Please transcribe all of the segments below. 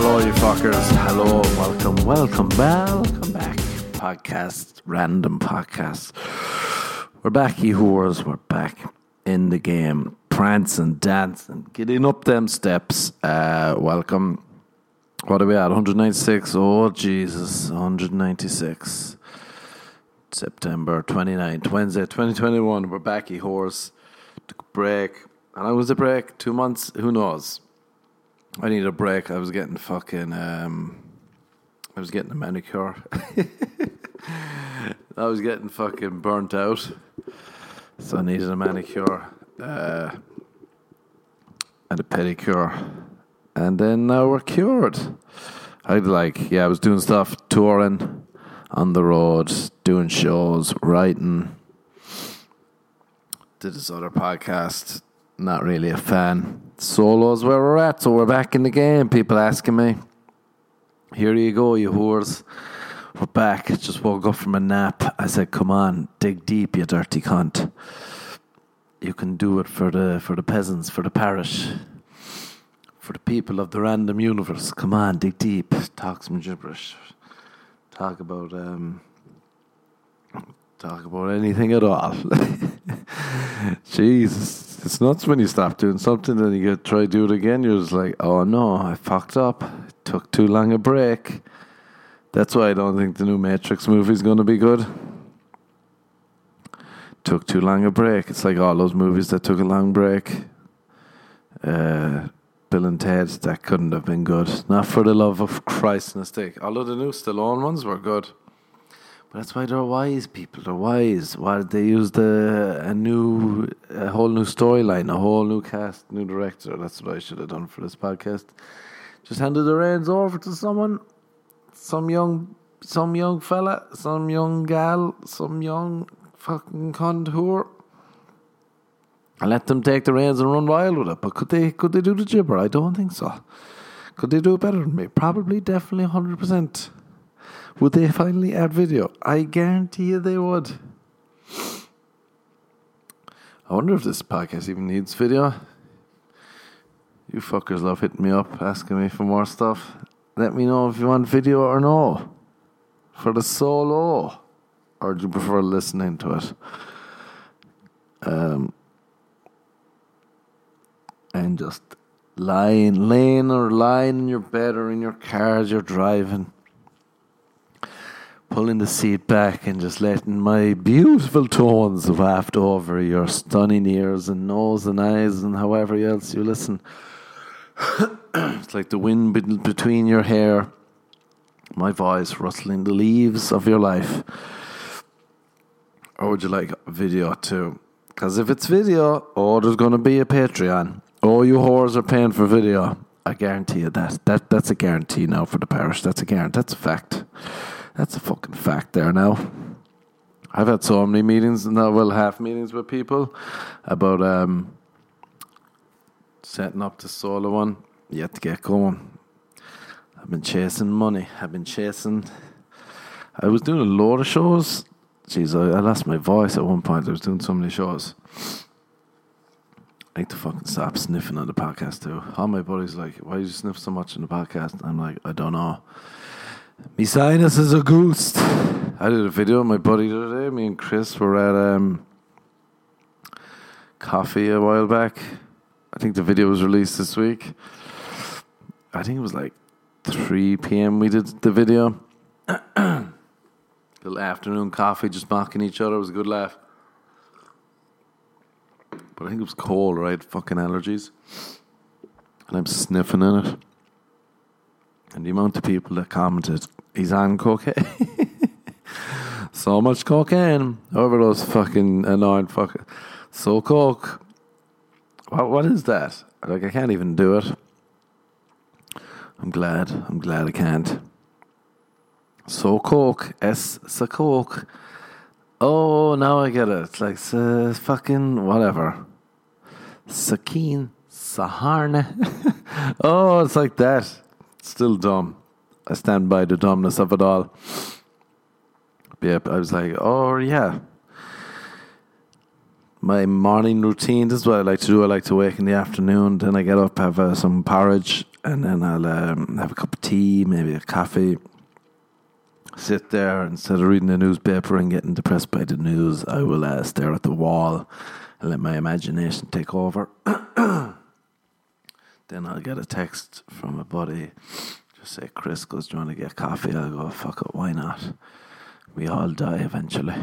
Hello, you fuckers. Hello, welcome, welcome, welcome back. Podcast, random podcast. We're back, you whores. We're back in the game, prancing, dancing, getting up them steps. Uh, welcome. What are we at? 196. Oh, Jesus. 196. September 29th, Wednesday, 2021. We're back, you whores. Took a break. And I was a break? Two months? Who knows? I need a break. I was getting fucking um I was getting a manicure. I was getting fucking burnt out. So I needed a manicure. Uh and a pedicure. And then now we're cured. I'd like yeah, I was doing stuff, touring on the road, doing shows, writing. Did this other podcast. Not really a fan. Solos where we're at, so we're back in the game. People asking me. Here you go, you whores. We're back. Just woke up from a nap. I said, "Come on, dig deep, you dirty cunt. You can do it for the for the peasants, for the parish, for the people of the random universe. Come on, dig deep. Talk some gibberish. Talk about um, talk about anything at all. Jesus, it's nuts when you stop doing something and you get try to do it again. You're just like, oh no, I fucked up. Took too long a break. That's why I don't think the new Matrix movie is going to be good. Took too long a break. It's like all those movies that took a long break. Uh, Bill and Ted, that couldn't have been good. Not for the love of Christ and sake. Although the new Stallone ones were good. But that's why they're wise people. They're wise. Why did they use the a new, a whole new storyline, a whole new cast, new director? That's what I should have done for this podcast. Just handed the reins over to someone, some young, some young fella, some young gal, some young fucking contour. I let them take the reins and run wild with it. But could they could they do the gibber? I don't think so. Could they do it better than me? Probably, definitely, hundred percent. Would they finally add video? I guarantee you they would. I wonder if this podcast even needs video. You fuckers love hitting me up, asking me for more stuff. Let me know if you want video or no. For the solo. Or do you prefer listening to it? Um, and just lying, laying or lying in your bed or in your car as you're driving pulling the seat back and just letting my beautiful tones waft over your stunning ears and nose and eyes and however else you listen. it's like the wind between your hair, my voice rustling the leaves of your life. Or would you like video too? Because if it's video, oh, there's going to be a Patreon. Oh, you whores are paying for video. I guarantee you that. that that's a guarantee now for the parish. That's a guarantee. That's a fact. That's a fucking fact there now. I've had so many meetings, now well, half meetings with people about um, setting up the solo one. Yet to get going. I've been chasing money. I've been chasing. I was doing a lot of shows. Jeez, I, I lost my voice at one point. I was doing so many shows. Need to fucking stop sniffing on the podcast too. All my buddies like, why do you sniff so much in the podcast? I'm like, I don't know. Me sinus is a ghost. I did a video with my buddy the other day. Me and Chris were at um, coffee a while back. I think the video was released this week. I think it was like 3 p.m. we did the video. Little afternoon coffee, just mocking each other. It was a good laugh. But I think it was cold, right? Fucking allergies. And I'm sniffing in it. And the amount of people that commented, he's on cocaine. so much cocaine. Over those fucking annoying fucking. So coke. What, what is that? Like, I can't even do it. I'm glad. I'm glad I can't. So coke. S. So coke. Oh, now I get it. It's like fucking whatever. Sakine Saharne. oh, it's like that. Still dumb. I stand by the dumbness of it all. Yeah, I was like, oh yeah. My morning routine. This is what I like to do. I like to wake in the afternoon. Then I get up, have uh, some porridge, and then I'll um, have a cup of tea, maybe a coffee. Sit there instead of reading the newspaper and getting depressed by the news. I will uh, stare at the wall and let my imagination take over. then I'll get a text from a buddy. Just say, Chris goes, Do you want to get coffee? I'll go, Fuck it, why not? We all die eventually.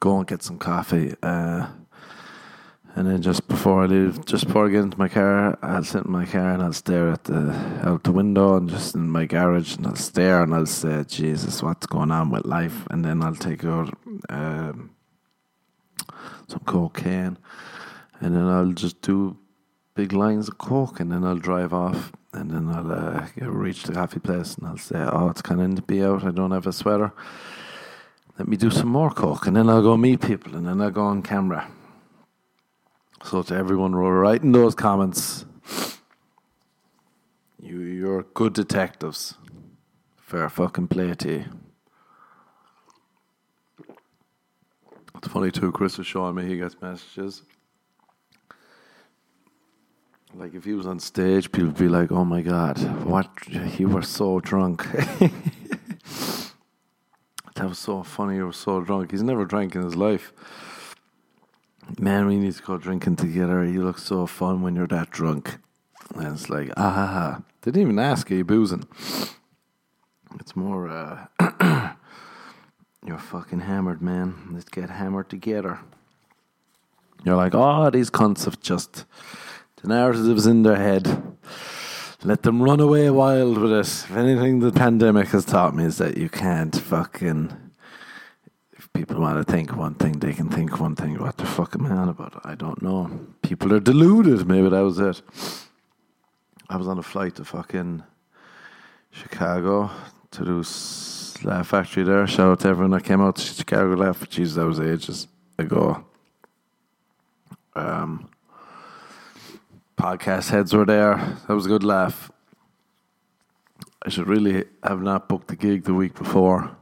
Go and get some coffee. Uh, and then just before I leave, just before I get into my car, I'll sit in my car and I'll stare at the out the window and just in my garage and I'll stare and I'll say, Jesus, what's going on with life? And then I'll take out um, some cocaine and then I'll just do big lines of coke and then I'll drive off and then I'll uh, reach the coffee place and I'll say, oh, it's kind of to be out. I don't have a sweater. Let me do some more coke and then I'll go meet people and then I'll go on camera. So to everyone writing those comments, you you're good detectives. Fair fucking play to you. It's funny too. Chris was showing me he gets messages like if he was on stage, people would be like, "Oh my god, what? You were so drunk." that was so funny. You were so drunk. He's never drank in his life. Man, we need to go drinking together. You look so fun when you're that drunk. And it's like, ah, ha. didn't even ask, are you boozing? It's more, uh, you're fucking hammered, man. Let's get hammered together. You're like, oh, these cunts have just the narratives in their head. Let them run away wild with it. If anything the pandemic has taught me is that you can't fucking. If people want to think one thing, they can think one thing. What the fuck am I on about? I don't know. People are deluded. Maybe that was it. I was on a flight to fucking Chicago to do Laugh Factory there. Shout out to everyone that came out to Chicago Laugh. Jesus, that was ages ago. Um, podcast heads were there. That was a good laugh. I should really have not booked the gig the week before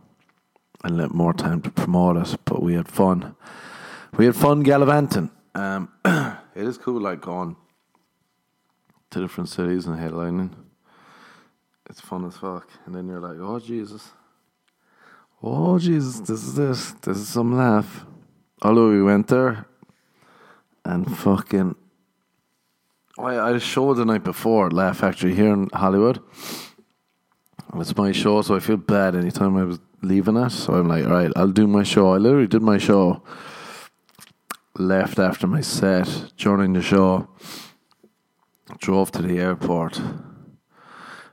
and let more time to promote it, but we had fun. We had fun gallivanting. Um, it is cool, like going to different cities and headlining. It's fun as fuck. And then you're like, oh, Jesus. Oh, Jesus, this is this. This is some laugh. Although we went there and fucking I, I showed the night before at Laugh Factory here in Hollywood. It's my show, so I feel bad anytime I was leaving it. So I'm like, all right, I'll do my show. I literally did my show, left after my set, during the show, drove to the airport.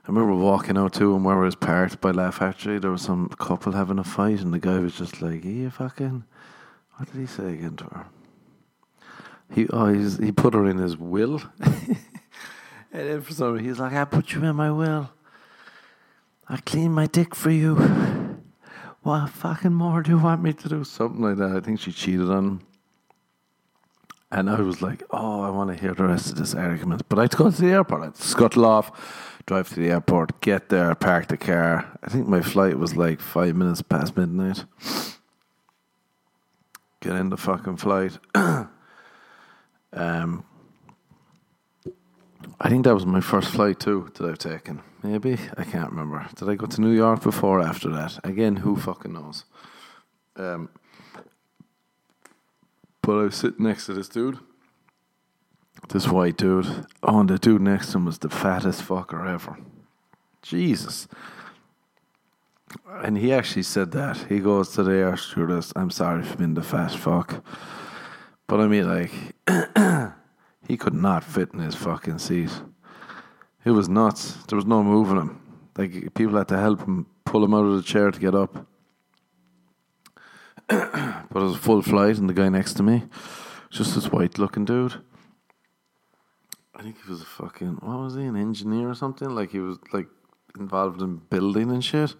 I remember walking out to him where I was parked by Laugh Factory. There was some couple having a fight, and the guy was just like, "Are you fucking?" What did he say again to her? He oh he put her in his will, and then for some reason he's like, "I put you in my will. I clean my dick for you. What fucking more do you want me to do?" Something like that. I think she cheated on him. And I was like, oh, I want to hear the rest of this argument. But I had to go to the airport. I had to scuttle off, drive to the airport, get there, park the car. I think my flight was like five minutes past midnight. Get in the fucking flight. Um, I think that was my first flight too that I've taken. Maybe I can't remember. Did I go to New York before or after that? Again, who fucking knows? Um, but I was sitting next to this dude, this white dude. Oh, and the dude next to him was the fattest fucker ever. Jesus. And he actually said that. He goes to the air stewardess, I'm sorry for being the fat fuck. But I mean, like, he could not fit in his fucking seat. It was nuts. There was no moving him. Like, people had to help him pull him out of the chair to get up. but it was a full flight, and the guy next to me, just this white looking dude. I think he was a fucking, what was he, an engineer or something? Like, he was, like, involved in building and shit.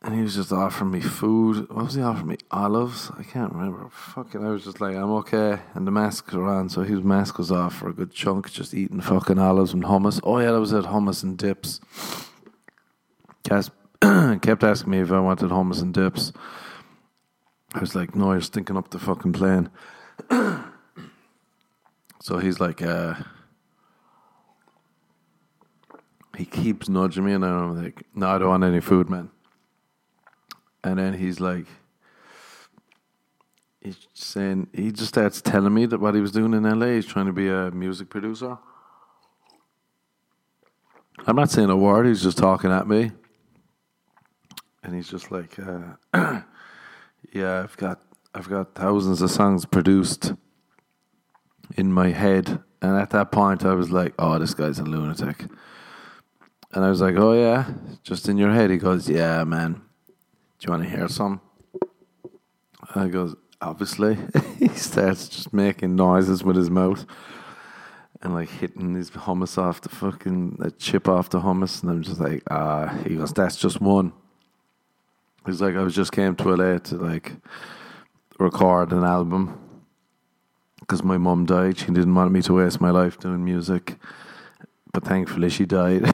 and he was just offering me food. What was he offering me? Olives? I can't remember. Fucking, I was just like, I'm okay. And the mask was on, so his mask was off for a good chunk, just eating fucking olives and hummus. Oh yeah, that was it, hummus and dips. Kept asking me if I wanted hummus and dips. I was like, no, you're stinking up the fucking plane. so he's like, uh, he keeps nudging me, and I'm like, no, I don't want any food, man. And then he's like, he's saying, he just starts telling me that what he was doing in LA, he's trying to be a music producer. I'm not saying a word, he's just talking at me. And he's just like, uh, yeah, I've got, I've got thousands of songs produced in my head. And at that point, I was like, oh, this guy's a lunatic. And I was like, oh, yeah, just in your head. He goes, yeah, man. Do you want to hear some? I goes, obviously. he starts just making noises with his mouth and like hitting his hummus off the fucking a chip off the hummus. And I'm just like, ah, he goes, that's just one. He's like, I was just came to LA to like record an album because my mum died. She didn't want me to waste my life doing music but thankfully she died.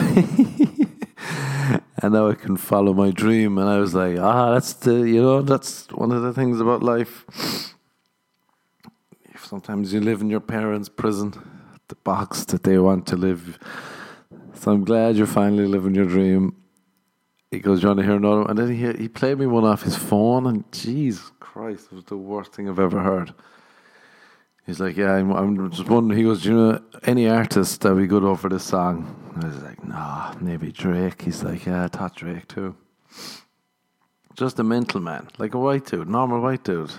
and now I can follow my dream. And I was like, ah, that's the, you know, that's one of the things about life. Sometimes you live in your parents' prison, the box that they want to live. So I'm glad you're finally living your dream. He goes, you want to hear another one? And then he, he played me one off his phone, and Jesus Christ, it was the worst thing I've ever heard. He's like, yeah, I'm, I'm just wondering. He goes, do you know any artist that be good over this song? I was like, nah, maybe Drake. He's like, yeah, I Drake too. Just a mental man, like a white dude, normal white dude.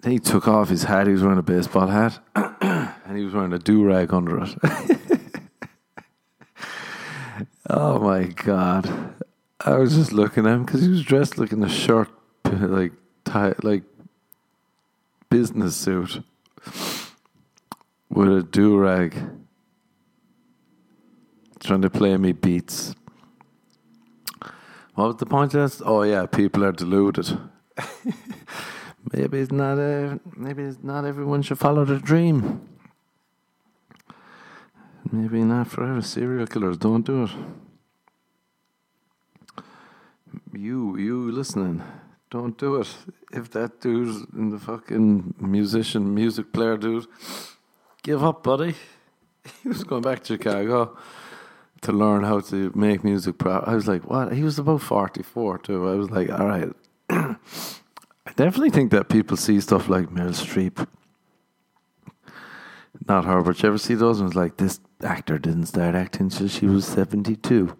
Then he took off his hat. He was wearing a baseball hat, and he was wearing a do rag under it. oh my god! I was just looking at him because he was dressed like in a shirt, like tie, like business suit with a do rag trying to play me beats. What was the point of this? Oh yeah, people are deluded. maybe it's not a, maybe it's not everyone should follow their dream. Maybe not forever. Serial killers don't do it. You, you listening. Don't do it. If that dude in the fucking musician, music player dude, give up, buddy. He was going back to Chicago to learn how to make music. Pro- I was like, what? He was about 44 too. I was like, all right. I definitely think that people see stuff like Meryl Streep. Not her, but you ever see those ones like this actor didn't start acting until she was 72.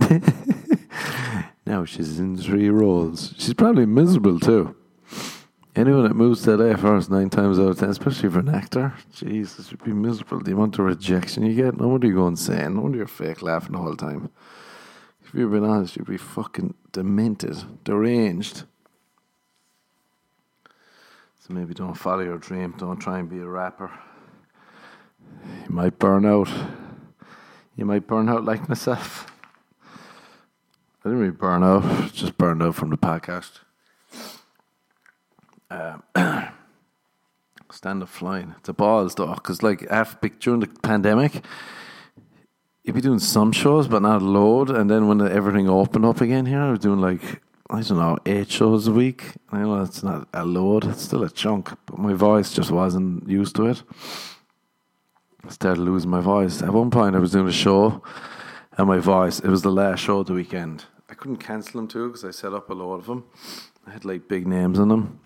Now she's in three roles. She's probably miserable too. Anyone that moves to LA first nine times out of ten, especially for an actor, Jesus, you'd be miserable. The amount of rejection you get, no wonder you go insane. No wonder you're fake laughing the whole time. If you've been honest, you'd be fucking demented, deranged. So maybe don't follow your dream. Don't try and be a rapper. You might burn out. You might burn out like myself. I didn't really burn out, just burned out from the podcast. Um, stand up flying. A balls though, because like after during the pandemic, you'd be doing some shows, but not a load. And then when everything opened up again here, I was doing like I don't know eight shows a week. I know it's not a load; it's still a chunk. But my voice just wasn't used to it. I started losing my voice. At one point, I was doing a show and my voice. It was the last show of the weekend. Couldn't cancel them too because I set up a lot of them. I had like big names on them.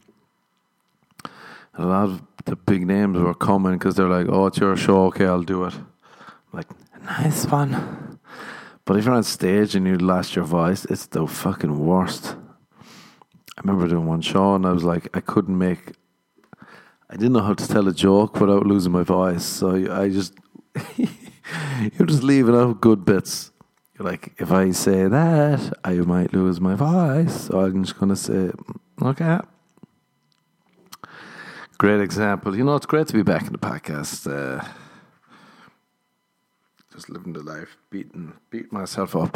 And a lot of the big names were coming because they're like, "Oh, it's your show, okay, I'll do it." I'm like, nice one. But if you're on stage and you lost your voice, it's the fucking worst. I remember doing one show and I was like, I couldn't make. I didn't know how to tell a joke without losing my voice, so I just you're just leaving out good bits. Like, if I say that, I might lose my voice. So I'm just to say, okay. Great example. You know, it's great to be back in the podcast. Uh, just living the life, beating, beating myself up.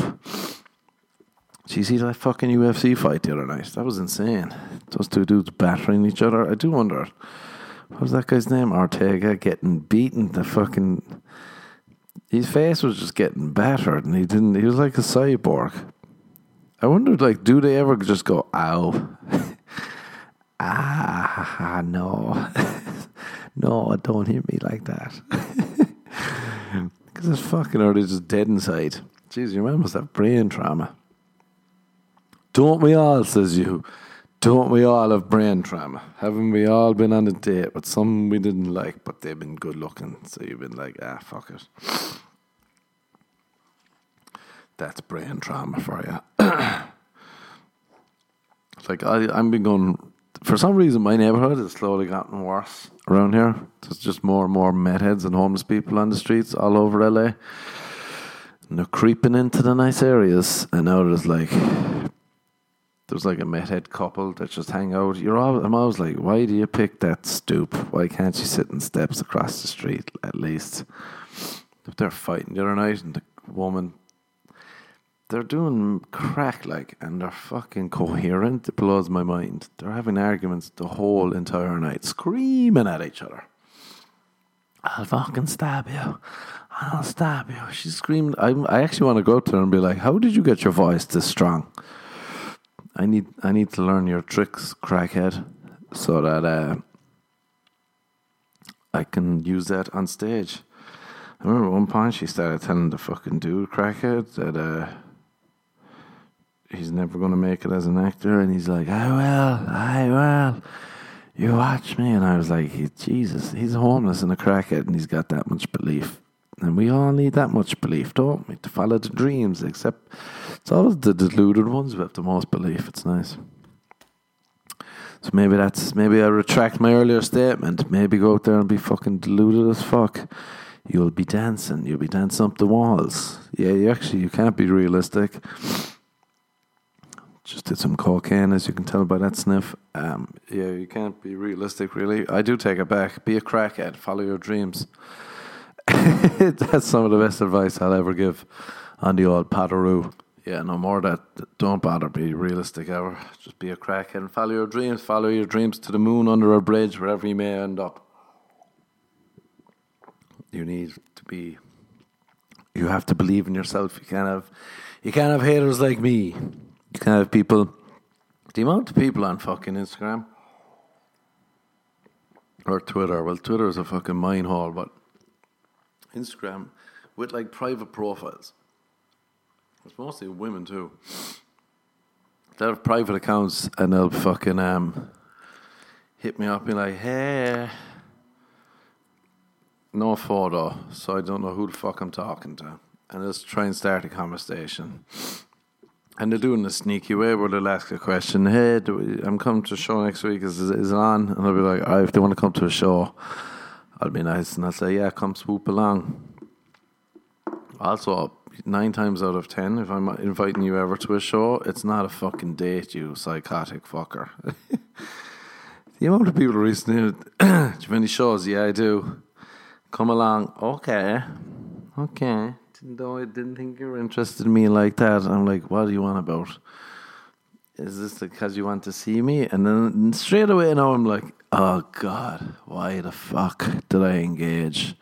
Did you see that fucking UFC fight the other night? That was insane. Those two dudes battering each other. I do wonder, what was that guy's name? Ortega getting beaten. The fucking his face was just getting battered, and he didn't. He was like a cyborg. I wondered, like, do they ever just go, "Ow"? ah, no, no, don't hit me like that. Because it's fucking, or they just dead inside. Jeez, your man must have brain trauma. Don't we all, says you. Don't we all have brain trauma? Haven't we all been on a date with some we didn't like, but they've been good looking? So you've been like, ah, fuck it. That's brain trauma for you. It's like I, I'm been going. For some reason, my neighborhood has slowly gotten worse around here. There's just more and more med heads and homeless people on the streets all over LA. And they're creeping into the nice areas, and now there's like there's like a methead couple that just hang out. You're all, I'm always like, why do you pick that stoop? Why can't you sit in steps across the street at least? They're fighting the other night and the woman, they're doing crack like, and they're fucking coherent. It blows my mind. They're having arguments the whole entire night, screaming at each other. I'll fucking stab you. I'll stab you. She's screaming. I, I actually want to go to her and be like, how did you get your voice this strong? I need I need to learn your tricks, crackhead, so that uh, I can use that on stage. I remember one point she started telling the fucking dude, crackhead, that uh, he's never going to make it as an actor, and he's like, I will, I will. You watch me, and I was like, Jesus, he's homeless and a crackhead, and he's got that much belief. And we all need that much belief, don't we, to follow the dreams, except it's always the deluded ones who have the most belief. It's nice. So maybe that's maybe I retract my earlier statement. Maybe go out there and be fucking deluded as fuck. You'll be dancing. You'll be dancing up the walls. Yeah, you actually you can't be realistic. Just did some cocaine, as you can tell by that sniff. Um, yeah, you can't be realistic, really. I do take it back. Be a crackhead. Follow your dreams. That's some of the best advice I'll ever give on the old Padaroo. Yeah, no more that. Don't bother be realistic ever. Just be a crackhead and follow your dreams. Follow your dreams to the moon, under a bridge, wherever you may end up. You need to be. You have to believe in yourself. You can't have. You can't have haters like me. You can't have people. The amount of people on fucking Instagram or Twitter. Well, Twitter is a fucking mine hole, but Instagram with like private profiles. It's mostly women too. They have private accounts and they'll fucking um hit me up and be like, hey no photo, so I don't know who the fuck I'm talking to. And just try and start a conversation. And they're doing a sneaky way where they'll ask a question, hey, we, I'm coming to a show next week, is, is it on? And I'll be like, if they want to come to a show, I'll be nice and I'll say, yeah, come swoop along. Also, nine times out of ten, if I'm inviting you ever to a show, it's not a fucking date, you psychotic fucker. the amount of people recently, do you have any shows? Yeah, I do. Come along. Okay. Okay. Didn't know I didn't think you were interested in me like that. I'm like, what do you want about? Is this because you want to see me? And then straight away now I'm like, oh God, why the fuck did I engage?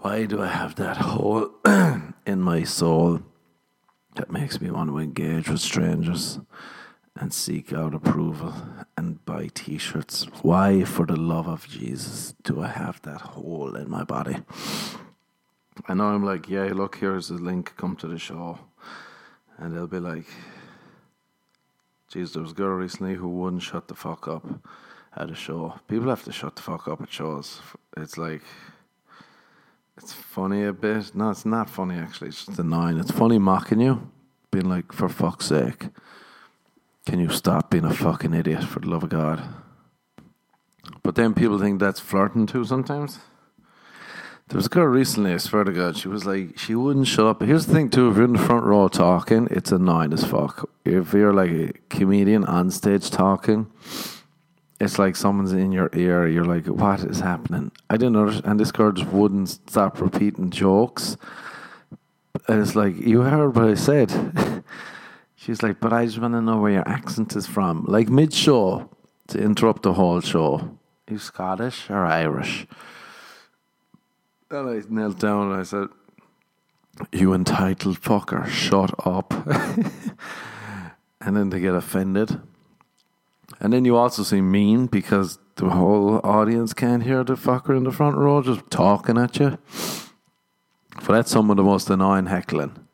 Why do I have that hole in my soul that makes me want to engage with strangers and seek out approval and buy t shirts? Why, for the love of Jesus, do I have that hole in my body? I know I'm like, yeah, look, here's a link, come to the show. And they'll be like, Jeez, there was a girl recently who wouldn't shut the fuck up at a show. People have to shut the fuck up at shows. It's like, it's funny a bit. No, it's not funny actually. It's just annoying. It's funny mocking you, being like, for fuck's sake, can you stop being a fucking idiot for the love of God? But then people think that's flirting too sometimes. There was a girl recently, I swear to God, she was like, she wouldn't shut up. Here's the thing, too, if you're in the front row talking, it's annoying as fuck. If you're like a comedian on stage talking, it's like someone's in your ear. You're like, what is happening? I didn't know. And this girl just wouldn't stop repeating jokes. And it's like, you heard what I said. She's like, but I just want to know where your accent is from. Like mid show to interrupt the whole show. Are you Scottish or Irish? And I knelt down and I said, You entitled fucker, shut up. and then they get offended. And then you also see mean because the whole audience can't hear the fucker in the front row just talking at you. But that's some of the most annoying heckling.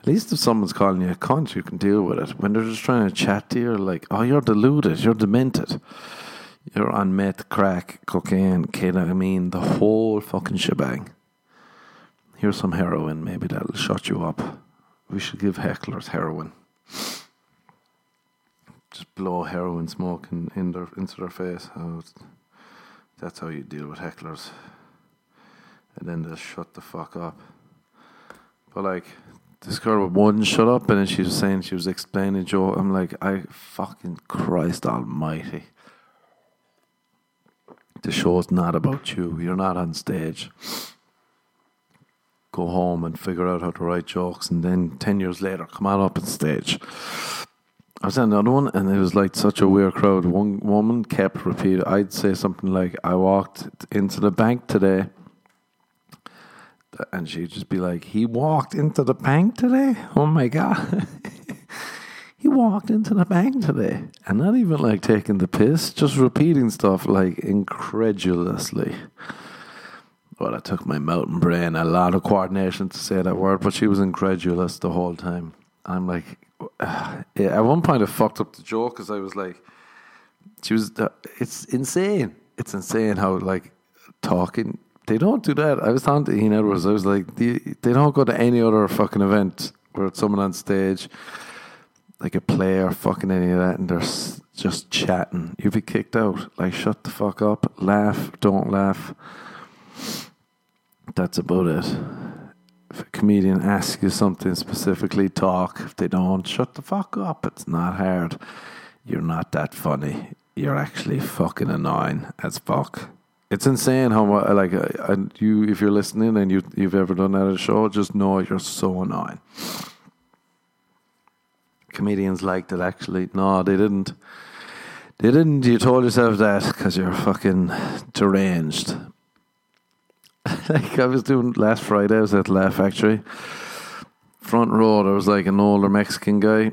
At least if someone's calling you a cunt, you can deal with it. When they're just trying to chat to you, like, oh, you're deluded, you're demented. You're on meth, crack, cocaine, ketamine, the whole fucking shebang. Here's some heroin, maybe that'll shut you up. We should give hecklers heroin. Just blow heroin smoke in, in their, into their face. Oh, that's how you deal with hecklers. And then they'll shut the fuck up. But like, this girl wouldn't shut up, and then she was saying she was explaining Joe. I'm like, I fucking Christ Almighty. The show's not about you. You're not on stage. Go home and figure out how to write jokes, and then ten years later, come on up on stage. I was at another one, and it was like such a weird crowd. One woman kept repeating. I'd say something like, "I walked into the bank today." and she'd just be like, "He walked into the bank today. Oh my god." he walked into the bank today and not even like taking the piss, just repeating stuff like incredulously. Well, I took my mountain brain a lot of coordination to say that word, but she was incredulous the whole time. I'm like, yeah, at one point I fucked up the joke because I was like, she was, uh, it's insane. It's insane how like talking they don't do that. I was talking to Ian Edwards. I was like, they, they don't go to any other fucking event where it's someone on stage, like a player, fucking any of that, and they're just chatting. You'd be kicked out. Like, shut the fuck up. Laugh. Don't laugh. That's about it. If a comedian asks you something specifically, talk. If they don't, shut the fuck up. It's not hard. You're not that funny. You're actually fucking annoying as fuck. It's insane how much like uh, and you if you're listening and you you've ever done that at a show, just know you're so annoying. Comedians liked it actually. No, they didn't. They didn't. You told yourself that because you're fucking deranged. like I was doing last Friday, I was at Laugh Factory. Front row, there was like an older Mexican guy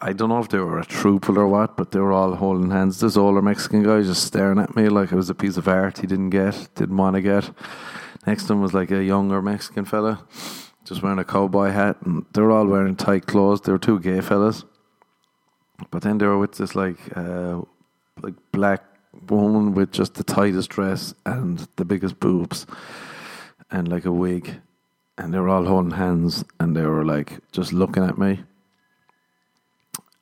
I don't know if they were a troupe or what, but they were all holding hands. This older Mexican guy just staring at me like it was a piece of art he didn't get, didn't want to get. Next to him was like a younger Mexican fella, just wearing a cowboy hat, and they were all wearing tight clothes. They were two gay fellas, but then they were with this like uh, like black woman with just the tightest dress and the biggest boobs, and like a wig, and they were all holding hands, and they were like just looking at me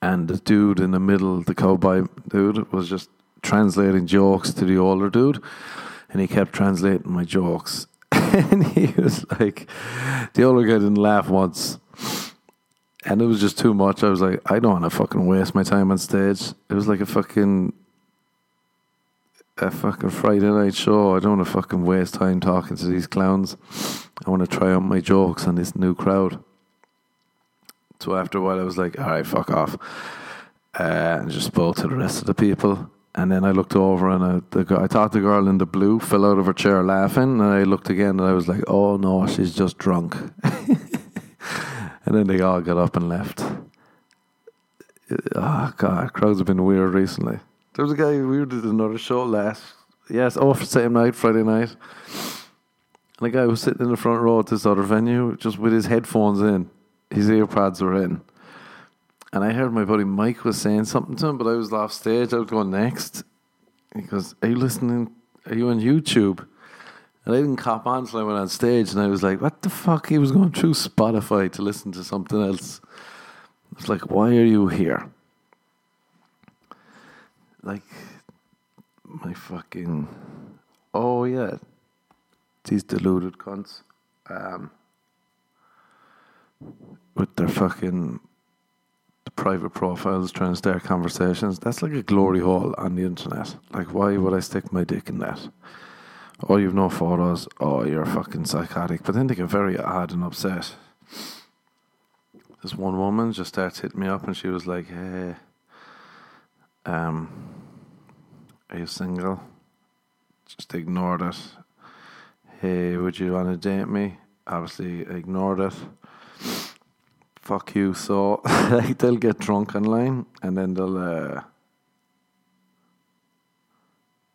and the dude in the middle, the cowboy dude, was just translating jokes to the older dude, and he kept translating my jokes. and he was like, the older guy didn't laugh once. And it was just too much. I was like, I don't want to fucking waste my time on stage. It was like a fucking a fucking Friday night show. I don't want to fucking waste time talking to these clowns. I want to try out my jokes on this new crowd. So after a while, I was like, all right, fuck off. Uh, and just spoke to the rest of the people. And then I looked over and I, the, I thought the girl in the blue fell out of her chair laughing. And I looked again and I was like, oh no, she's just drunk. and then they all got up and left. Oh God, crowds have been weird recently. There was a guy we did another show last, yes, oh, same night, Friday night. And a guy was sitting in the front row at this other venue, just with his headphones in his earpods were in. And I heard my buddy Mike was saying something to him, but I was off stage. I was going next. He goes, Are you listening? Are you on YouTube? And I didn't cop on until I went on stage, and I was like, What the fuck? He was going through Spotify to listen to something else. I was like, Why are you here? Like, my fucking. Oh, yeah. These deluded cunts. Um, with their fucking private profiles trying to start conversations. That's like a glory hole on the internet. Like, why would I stick my dick in that? Oh, you've no photos. Oh, you're fucking psychotic. But then they get very odd and upset. this one woman just starts hitting me up and she was like, Hey, um, are you single? Just ignored it. Hey, would you want to date me? Obviously, ignored it. Fuck you. So, like, they'll get drunk online and then they'll, uh,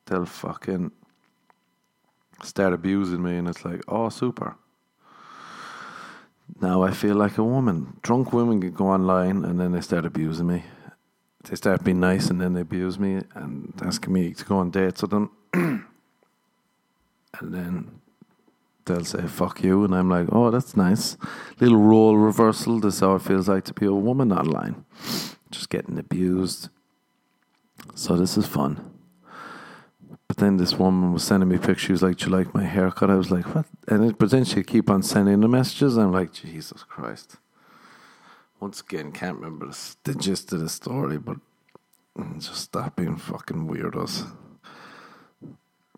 they'll fucking start abusing me, and it's like, oh, super. Now I feel like a woman. Drunk women can go online and then they start abusing me. They start being nice and then they abuse me and asking me to go on dates with them. and then they'll say fuck you and I'm like, oh that's nice. Little role reversal, this is how it feels like to be a woman online. Just getting abused. So this is fun. But then this woman was sending me pictures like, Do you like my haircut? I was like, What? And it, but then she'd keep on sending the messages. I'm like, Jesus Christ. Once again, can't remember the, gist of the story, but just stop being fucking weirdos.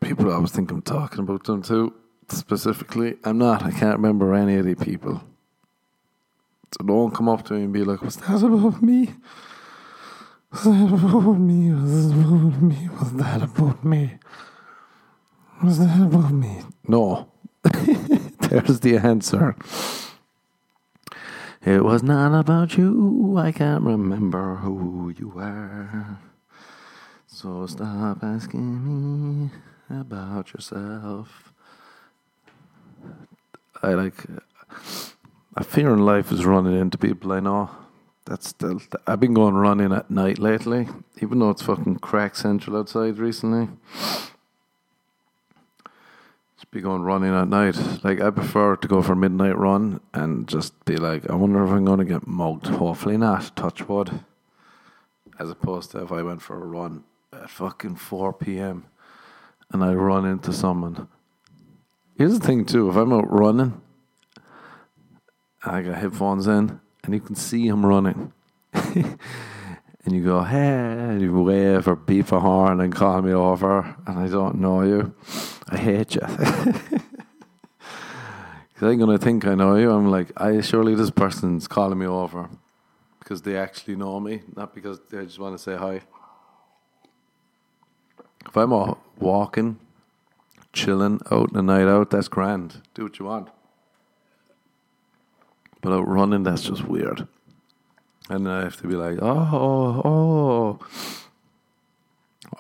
People always think I'm talking about them too, specifically. I'm not. I can't remember any of the people. So don't come up to me and be like, Was that about me? Was that about me? Was that about me? Was that about me? Was that about me? No. There's the answer. It was not about you. I can't remember who you were. So stop asking me about yourself. I like. I fear in life is running into people I know that's still. I've been going running at night lately, even though it's fucking crack central outside recently. Be going running at night. Like I prefer to go for a midnight run and just be like, I wonder if I'm going to get mugged. Hopefully not. Touch wood. As opposed to if I went for a run at fucking four p.m. and I run into someone. Here's the thing too: if I'm out running, I got headphones in and you can see him running. and you go, hey, and you wave or beep a horn and call me over, and I don't know you. I hate you. Because I'm going to think I know you. I'm like, I surely this person's calling me over because they actually know me, not because they just want to say hi. If I'm all walking, chilling, out in a night out, that's grand. Do what you want. But out running, that's just weird. And I have to be like, oh, oh, oh,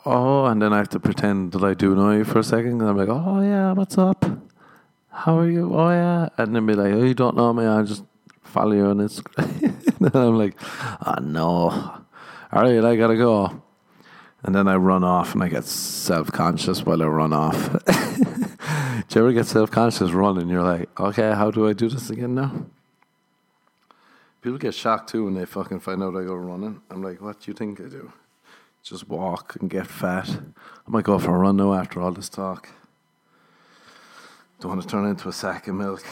oh, and then I have to pretend that I do know you for a second. And I'm like, oh yeah, what's up? How are you? Oh yeah, and then be like, oh, you don't know me? I just follow you on Instagram. and I'm like, oh no, all right, I gotta go. And then I run off and I get self conscious while I run off. do you ever get self conscious running? You're like, okay, how do I do this again now? People get shocked too when they fucking find out I go running. I'm like, what do you think I do? Just walk and get fat. I might go for a run now after all this talk. Don't want to turn into a sack of milk.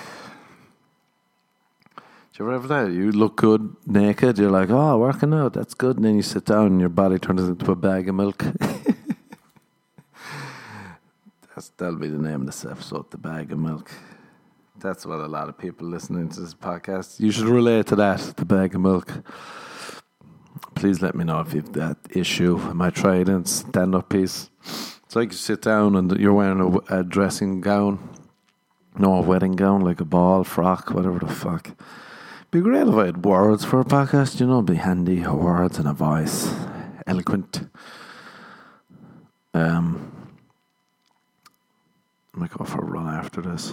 Do you ever have that? You look good naked, you're like, oh, working out, that's good. And then you sit down and your body turns into a bag of milk. that's, that'll be the name of this episode, The Bag of Milk. That's what a lot of people listening to this podcast. You should relate to that, the bag of milk. Please let me know if you've that issue. I it in stand up piece. It's like you sit down and you're wearing a, a dressing gown. No, a wedding gown, like a ball, frock, whatever the fuck. Be great if I had words for a podcast, you know, be handy, words and a voice. Eloquent. Um, I might go for a run after this.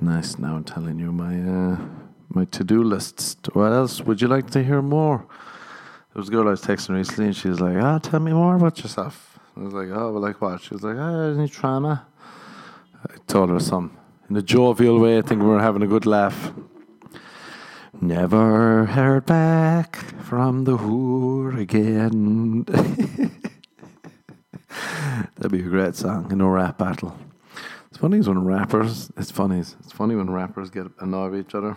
Nice. Now I'm telling you my uh, my to do lists. What else would you like to hear more? There was a girl I was texting recently, and she was like, "Ah, oh, tell me more about yourself." I was like, "Oh, well, like what?" She was like, "Ah, any trauma?" I told her some in a jovial way. I think we were having a good laugh. Never heard back from the whore again. That'd be a great song in a rap battle. It's funny when rappers. It's funny. It's funny when rappers get annoyed with each other.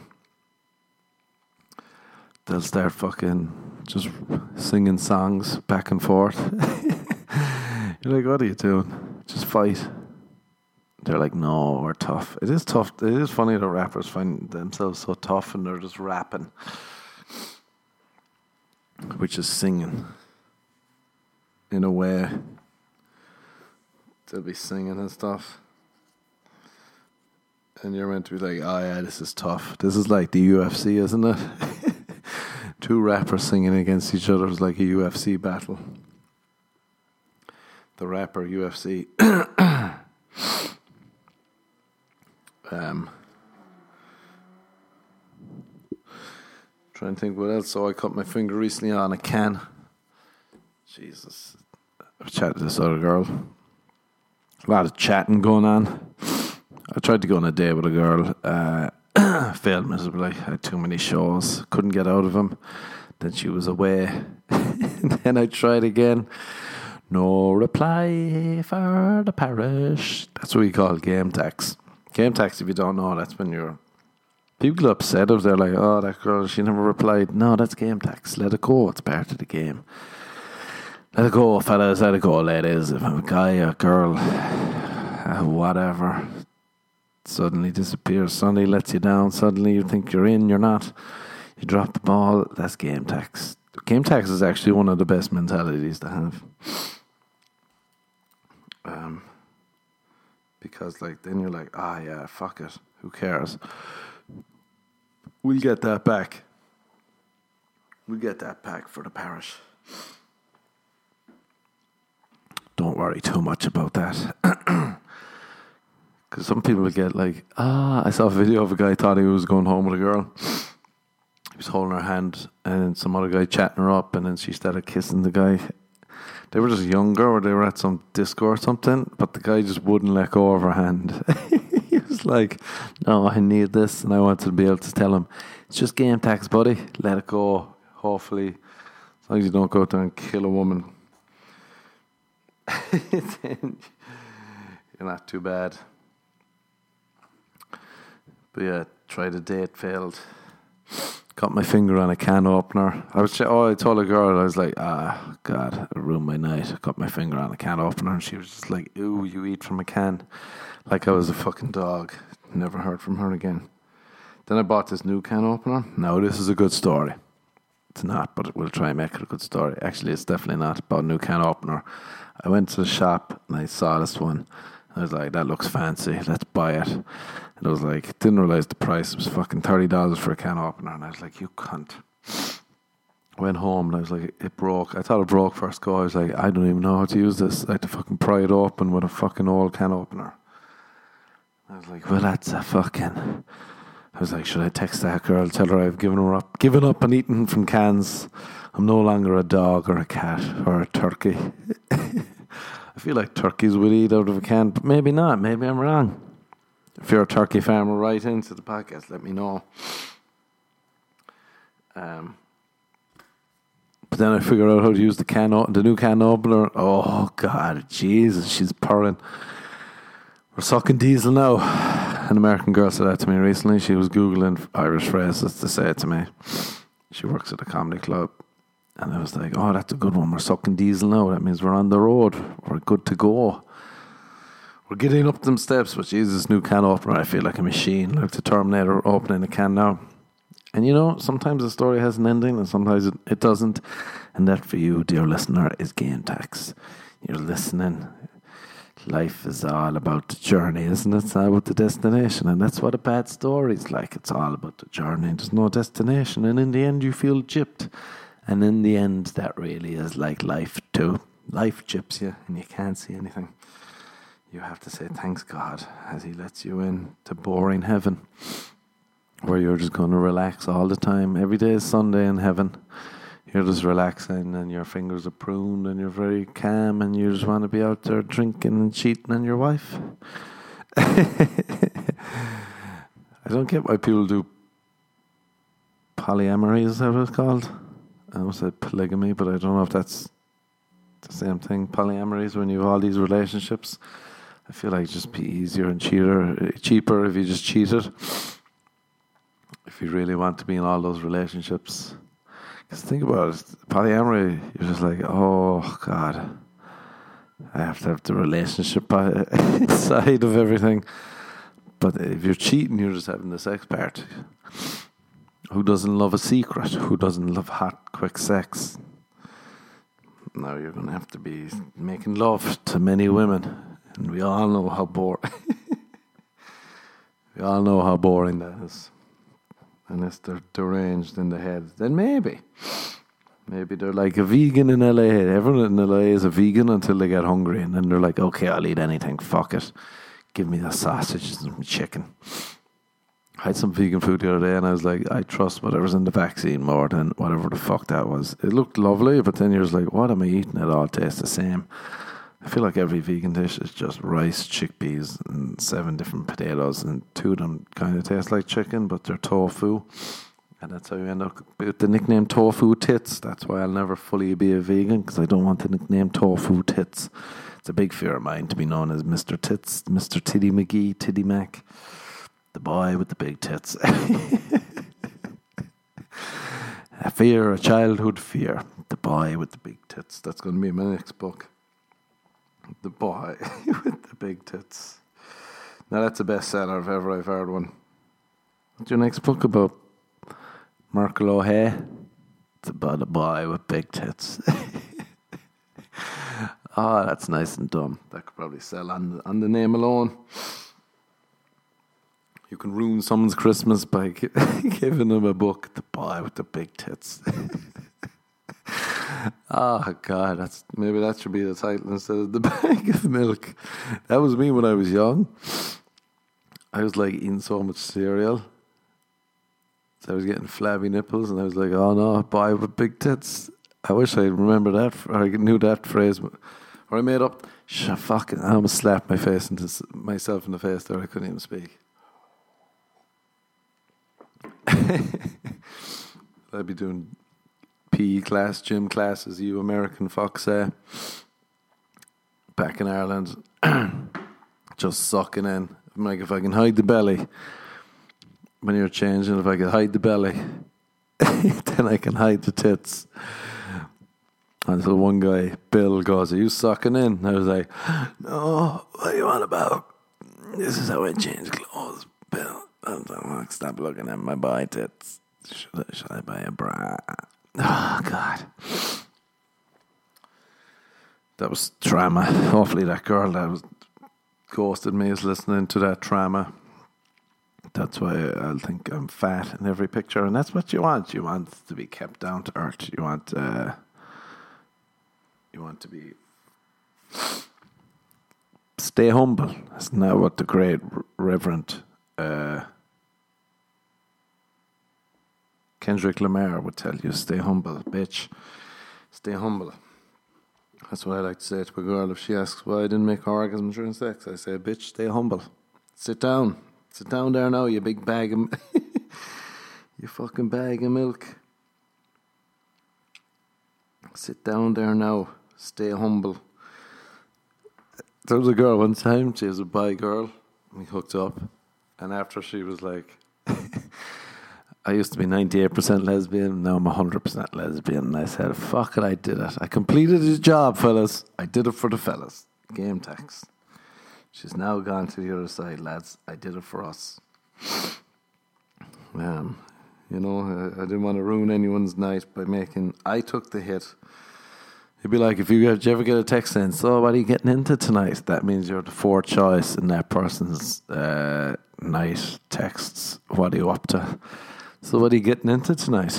They'll start fucking just singing songs back and forth. You're like, what are you doing? Just fight. they're like, no, we're tough. It is tough. It is funny that rappers find themselves so tough and they're just rapping, which is singing. In a way, they'll be singing and stuff. And you're meant to be like, oh yeah, this is tough. This is like the UFC, isn't it? Two rappers singing against each other is like a UFC battle. The rapper UFC. um, trying to think what else. So I cut my finger recently on a can. Jesus. I've chatted to this other girl. A lot of chatting going on. I tried to go on a date with a girl. Uh, failed miserably. I had too many shows. Couldn't get out of them. Then she was away. then I tried again. No reply for the parish. That's what we call game tax. Game tax, if you don't know, that's when you're. People are upset if they're like, oh, that girl, she never replied. No, that's game tax. Let it go. It's part of the game. Let it go, fellas. Let it go, ladies. If I'm a guy, or a girl, whatever, suddenly disappears, suddenly lets you down, suddenly you think you're in, you're not, you drop the ball, that's game tax. Game tax is actually one of the best mentalities to have. Um, because like then you're like, ah yeah, fuck it, who cares? We'll get that back. We'll get that back for the parish. Don't worry too much about that. Because some people get like, ah, I saw a video of a guy thought he was going home with a girl. He was holding her hand, and some other guy chatting her up, and then she started kissing the guy. They were just younger, or they were at some disco or something, but the guy just wouldn't let go of her hand. he was like, "No, I need this," and I wanted to be able to tell him, "It's just game tax, buddy. Let it go. Hopefully, as long as you don't go out there and kill a woman, you're not too bad." But yeah, tried a date, failed. Got my finger on a can opener. I was oh, I told a girl I was like, ah, God, I ruined my night. I got my finger on a can opener, and she was just like, ooh, you eat from a can, like I was a fucking dog. Never heard from her again. Then I bought this new can opener. Now this is a good story. It's not, but we'll try and make it a good story. Actually, it's definitely not. Bought a new can opener. I went to the shop and I saw this one. I was like, that looks fancy. Let's buy it. And I was like, didn't realize the price was fucking thirty dollars for a can opener. And I was like, you cunt. Went home and I was like, it broke. I thought it broke first go. I was like, I don't even know how to use this. I had to fucking pry it open with a fucking old can opener. I was like, well, that's a fucking. I was like, should I text that girl, tell her I've given her up, given up on eating from cans? I'm no longer a dog or a cat or a turkey. I feel like turkeys would eat out of a can, but maybe not. Maybe I'm wrong. If you're a turkey farmer, write into the podcast. Let me know. Um, but then I figured out how to use the can, the new can opener. Oh God, Jesus, she's purring. We're sucking diesel now. An American girl said that to me recently. She was googling Irish phrases to say it to me. She works at a comedy club, and I was like, "Oh, that's a good one. We're sucking diesel now. That means we're on the road. We're good to go." We're getting up them steps, but Jesus, new can opener. I feel like a machine, like the Terminator opening a can now. And you know, sometimes the story has an ending and sometimes it, it doesn't. And that for you, dear listener, is game tax. You're listening. Life is all about the journey, isn't it? It's all about the destination. And that's what a bad story is like. It's all about the journey. There's no destination. And in the end, you feel gypped. And in the end, that really is like life too. Life gyps you and you can't see anything you have to say thanks God as He lets you in to boring heaven, where you're just going to relax all the time. Every day is Sunday in heaven. You're just relaxing, and your fingers are pruned, and you're very calm, and you just want to be out there drinking and cheating on your wife. I don't get why people do polyamory. Is that what it's called? I almost said polygamy, but I don't know if that's the same thing. Polyamory is when you have all these relationships I feel like it'd just be easier and cheaper, cheaper if you just cheated. If you really want to be in all those relationships. Because think about it, polyamory, you're just like, oh God, I have to have the relationship side of everything. But if you're cheating, you're just having the sex part. Who doesn't love a secret? Who doesn't love hot, quick sex? Now you're going to have to be making love to many women. And we all know how boring. we all know how boring that is. Unless they're deranged in the head, then maybe. Maybe they're like a vegan in LA. Everyone in LA is a vegan until they get hungry, and then they're like, okay, I'll eat anything. Fuck it. Give me the sausages and chicken. I had some vegan food the other day, and I was like, I trust whatever's in the vaccine more than whatever the fuck that was. It looked lovely, but then you're just like, what am I eating? It all tastes the same. I feel like every vegan dish is just rice, chickpeas, and seven different potatoes, and two of them kind of taste like chicken, but they're tofu. And that's how you end up with the nickname Tofu Tits. That's why I'll never fully be a vegan, because I don't want the nickname Tofu Tits. It's a big fear of mine to be known as Mr. Tits, Mr. Titty McGee, Titty Mac, the boy with the big tits. a fear, a childhood fear, the boy with the big tits. That's going to be my next book. The boy with the big tits. Now that's the best seller if ever I've heard one. What's your next book about? Michael O'Hare? It's about a boy with big tits. oh, that's nice and dumb. That could probably sell on, on the name alone. You can ruin someone's Christmas by giving them a book, The Boy with the Big Tits. Oh God, that's maybe that should be the title instead of the bag of milk. That was me when I was young. I was like eating so much cereal. So I was getting flabby nipples, and I was like, "Oh no, boy with big tits." I wish I remember that. Or I knew that phrase, or I made up. Shit, fucking, I almost slapped my face into myself in the face there. I couldn't even speak. I'd be doing PE class, gym class, as you American fucks say. Back in Ireland, just sucking in. I'm like, if I can hide the belly when you're changing, if I can hide the belly, then I can hide the tits. And so one guy, Bill, goes, Are you sucking in? I was like, No, what are you on about? This is how I change clothes, Bill. I'm like, Stop looking at my boy tits. Should I, should I buy a bra? Oh, God. That was trauma. Hopefully, that girl that was ghosted me is listening to that trauma. That's why I'll think I'm fat in every picture, and that's what you want. You want to be kept down to earth. You want, uh, you want to be stay humble. Isn't what the great Reverend uh, Kendrick Lamar would tell you? Stay humble, bitch. Stay humble. That's what I like to say to a girl if she asks why I didn't make orgasm during sex. I say, bitch, stay humble. Sit down. Sit down there now, you big bag of. you fucking bag of milk. Sit down there now. Stay humble. There was a girl one time, she was a bi girl. We hooked up. And after she was like, I used to be 98% lesbian, now I'm 100% lesbian. And I said, fuck it, I did it. I completed his job, fellas. I did it for the fellas. Game text. She's now gone to the other side, lads. I did it for us. Um, you know, I, I didn't want to ruin anyone's night by making. I took the hit. It'd be like if you, if you ever get a text saying, "So, what are you getting into tonight?" That means you're the fourth choice in that person's uh, night texts. What are you up to? So, what are you getting into tonight?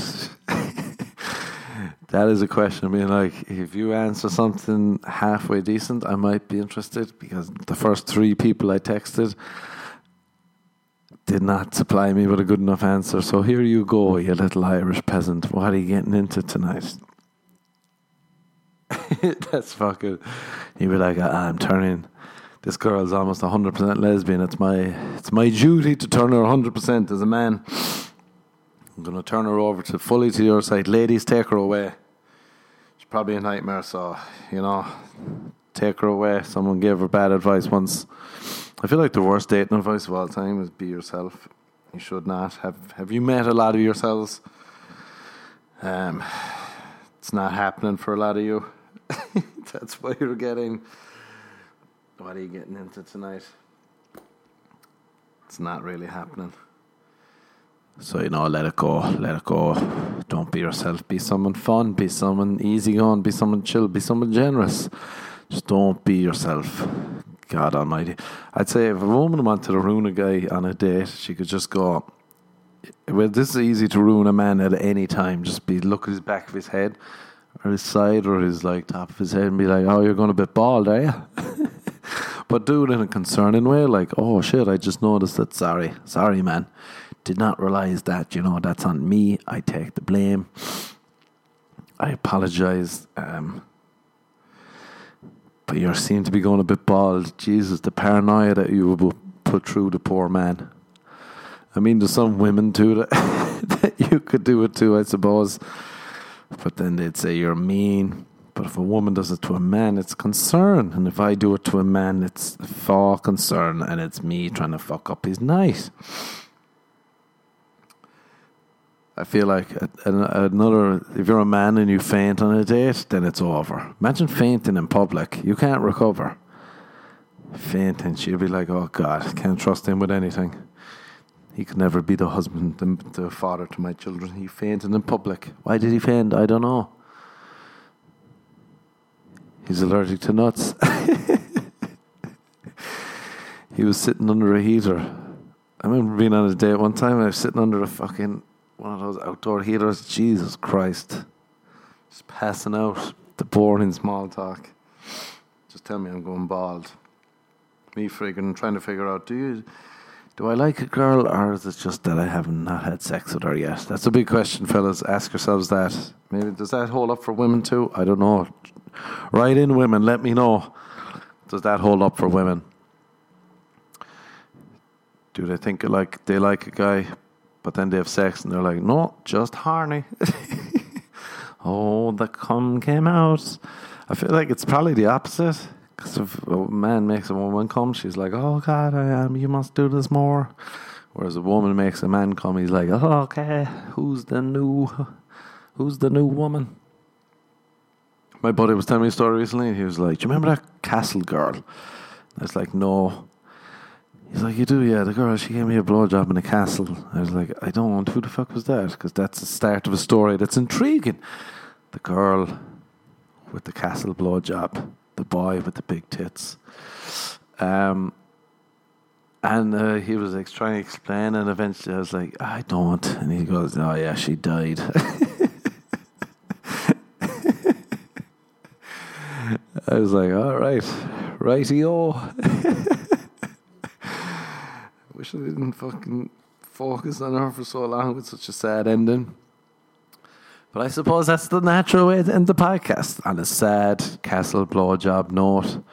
that is a question. I mean, like, if you answer something halfway decent, I might be interested because the first three people I texted did not supply me with a good enough answer. So here you go, you little Irish peasant. What are you getting into tonight? That's fucking. You'd be like, ah, I'm turning. This girl's almost 100% lesbian. It's my, it's my duty to turn her 100% as a man. I'm going to turn her over to fully to your side. Ladies, take her away. She's probably a nightmare, so, you know, take her away. Someone gave her bad advice once. I feel like the worst dating advice of all time is be yourself. You should not. Have Have you met a lot of yourselves? Um, it's not happening for a lot of you. That's why you're getting What are you getting into tonight? It's not really happening. So, you know, let it go, let it go. Don't be yourself. Be someone fun, be someone easygoing, be someone chill, be someone generous. Just don't be yourself. God Almighty. I'd say if a woman wanted to ruin a guy on a date, she could just go. Well, this is easy to ruin a man at any time. Just be look at his back of his head, or his side, or his like top of his head, and be like, "Oh, you're going a bit bald, are you?" but do it in a concerning way, like, "Oh shit, I just noticed that. Sorry, sorry, man. Did not realize that. You know, that's on me. I take the blame. I apologize." Um, but you seem to be going a bit bald. Jesus, the paranoia that you will put through the poor man. I mean, there's some women too that, that you could do it to, I suppose. But then they'd say you're mean. But if a woman does it to a man, it's concern. And if I do it to a man, it's for concern. And it's me trying to fuck up his night. I feel like another, if you're a man and you faint on a date, then it's over. Imagine fainting in public. You can't recover. Fainting, she'll be like, oh God, can't trust him with anything. He could never be the husband, the father to my children. He fainted in public. Why did he faint? I don't know. He's allergic to nuts. he was sitting under a heater. I remember being on a date one time. I was sitting under a fucking one of those outdoor heaters. Jesus Christ. Just passing out. The boring small talk. Just tell me I'm going bald. Me friggin' trying to figure out do you do I like a girl or is it just that I haven't not had sex with her yet? That's a big question, fellas. Ask yourselves that. Maybe does that hold up for women too? I don't know. Write in women, let me know. Does that hold up for women? Do they think like they like a guy but then they have sex and they're like, no, just horny. oh, the cum came out. I feel like it's probably the opposite. Because if a man makes a woman come, she's like, oh, God, I am. You must do this more. Whereas a woman makes a man come, he's like, oh, okay, who's the new, who's the new woman? My buddy was telling me a story recently. and He was like, do you remember that castle girl? I was like, no. He's like, you do, yeah. The girl, she gave me a blowjob in a castle. I was like, I don't want. Who the fuck was that? Because that's the start of a story that's intriguing. The girl with the castle blowjob, the boy with the big tits. Um, and uh, he was like trying to explain, and eventually I was like, I don't. And he goes, Oh, yeah, she died. I was like, All right, rightio. wish I didn't fucking focus on her for so long with such a sad ending. But I suppose that's the natural way to end the podcast on a sad castle blowjob note.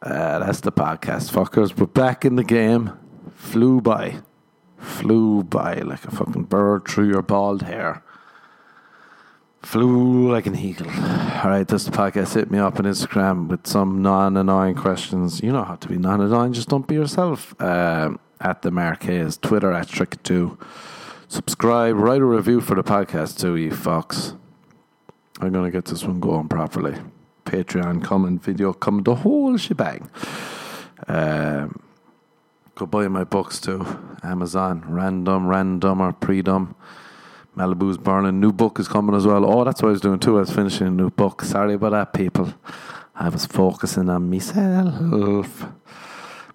Uh, that's the podcast, fuckers. We're back in the game. Flew by. Flew by like a fucking bird through your bald hair. Flew like an eagle. All right, that's the podcast. Hit me up on Instagram with some non annoying questions. You know how to be non annoying, just don't be yourself. Um, at the Marquez, Twitter at Trick2. Subscribe, write a review for the podcast too, you fucks. I'm going to get this one going properly. Patreon coming, video coming, the whole shebang. Um, go buy my books too. Amazon, Random, Random or Predom. Malibu's Burning. New book is coming as well. Oh, that's what I was doing too. I was finishing a new book. Sorry about that, people. I was focusing on myself.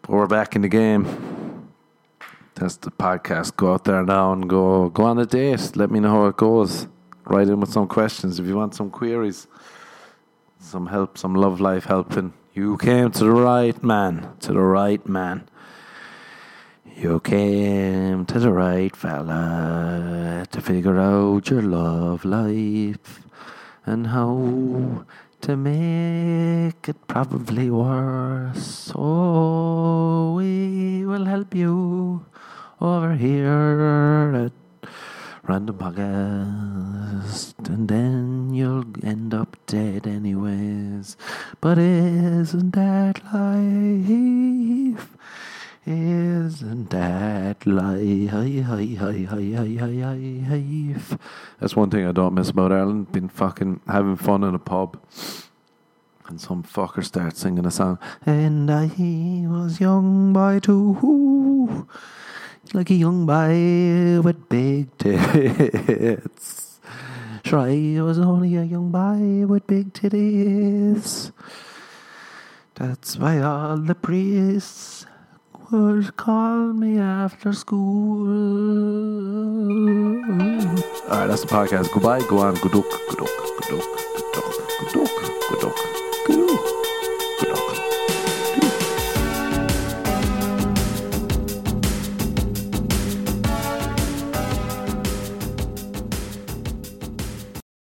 But we're back in the game. That's the podcast. Go out there now and go go on a date. Let me know how it goes. Write in with some questions if you want some queries, some help, some love life helping. You came to the right man, to the right man. You came to the right fella to figure out your love life and how to make it probably worse. So we will help you over here at Random Podcast, and then you'll end up dead anyways. But isn't that life? Isn't that life? That's one thing I don't miss about Ireland. Been fucking having fun in a pub, And some fucker starts singing a song. And I was young boy too. Like a young boy with big tits. Sure, I was only a young boy with big titties. That's why all the priests would call me after school. Alright, that's the podcast. Goodbye, go on, good luck, good luck, good luck, good luck, good luck.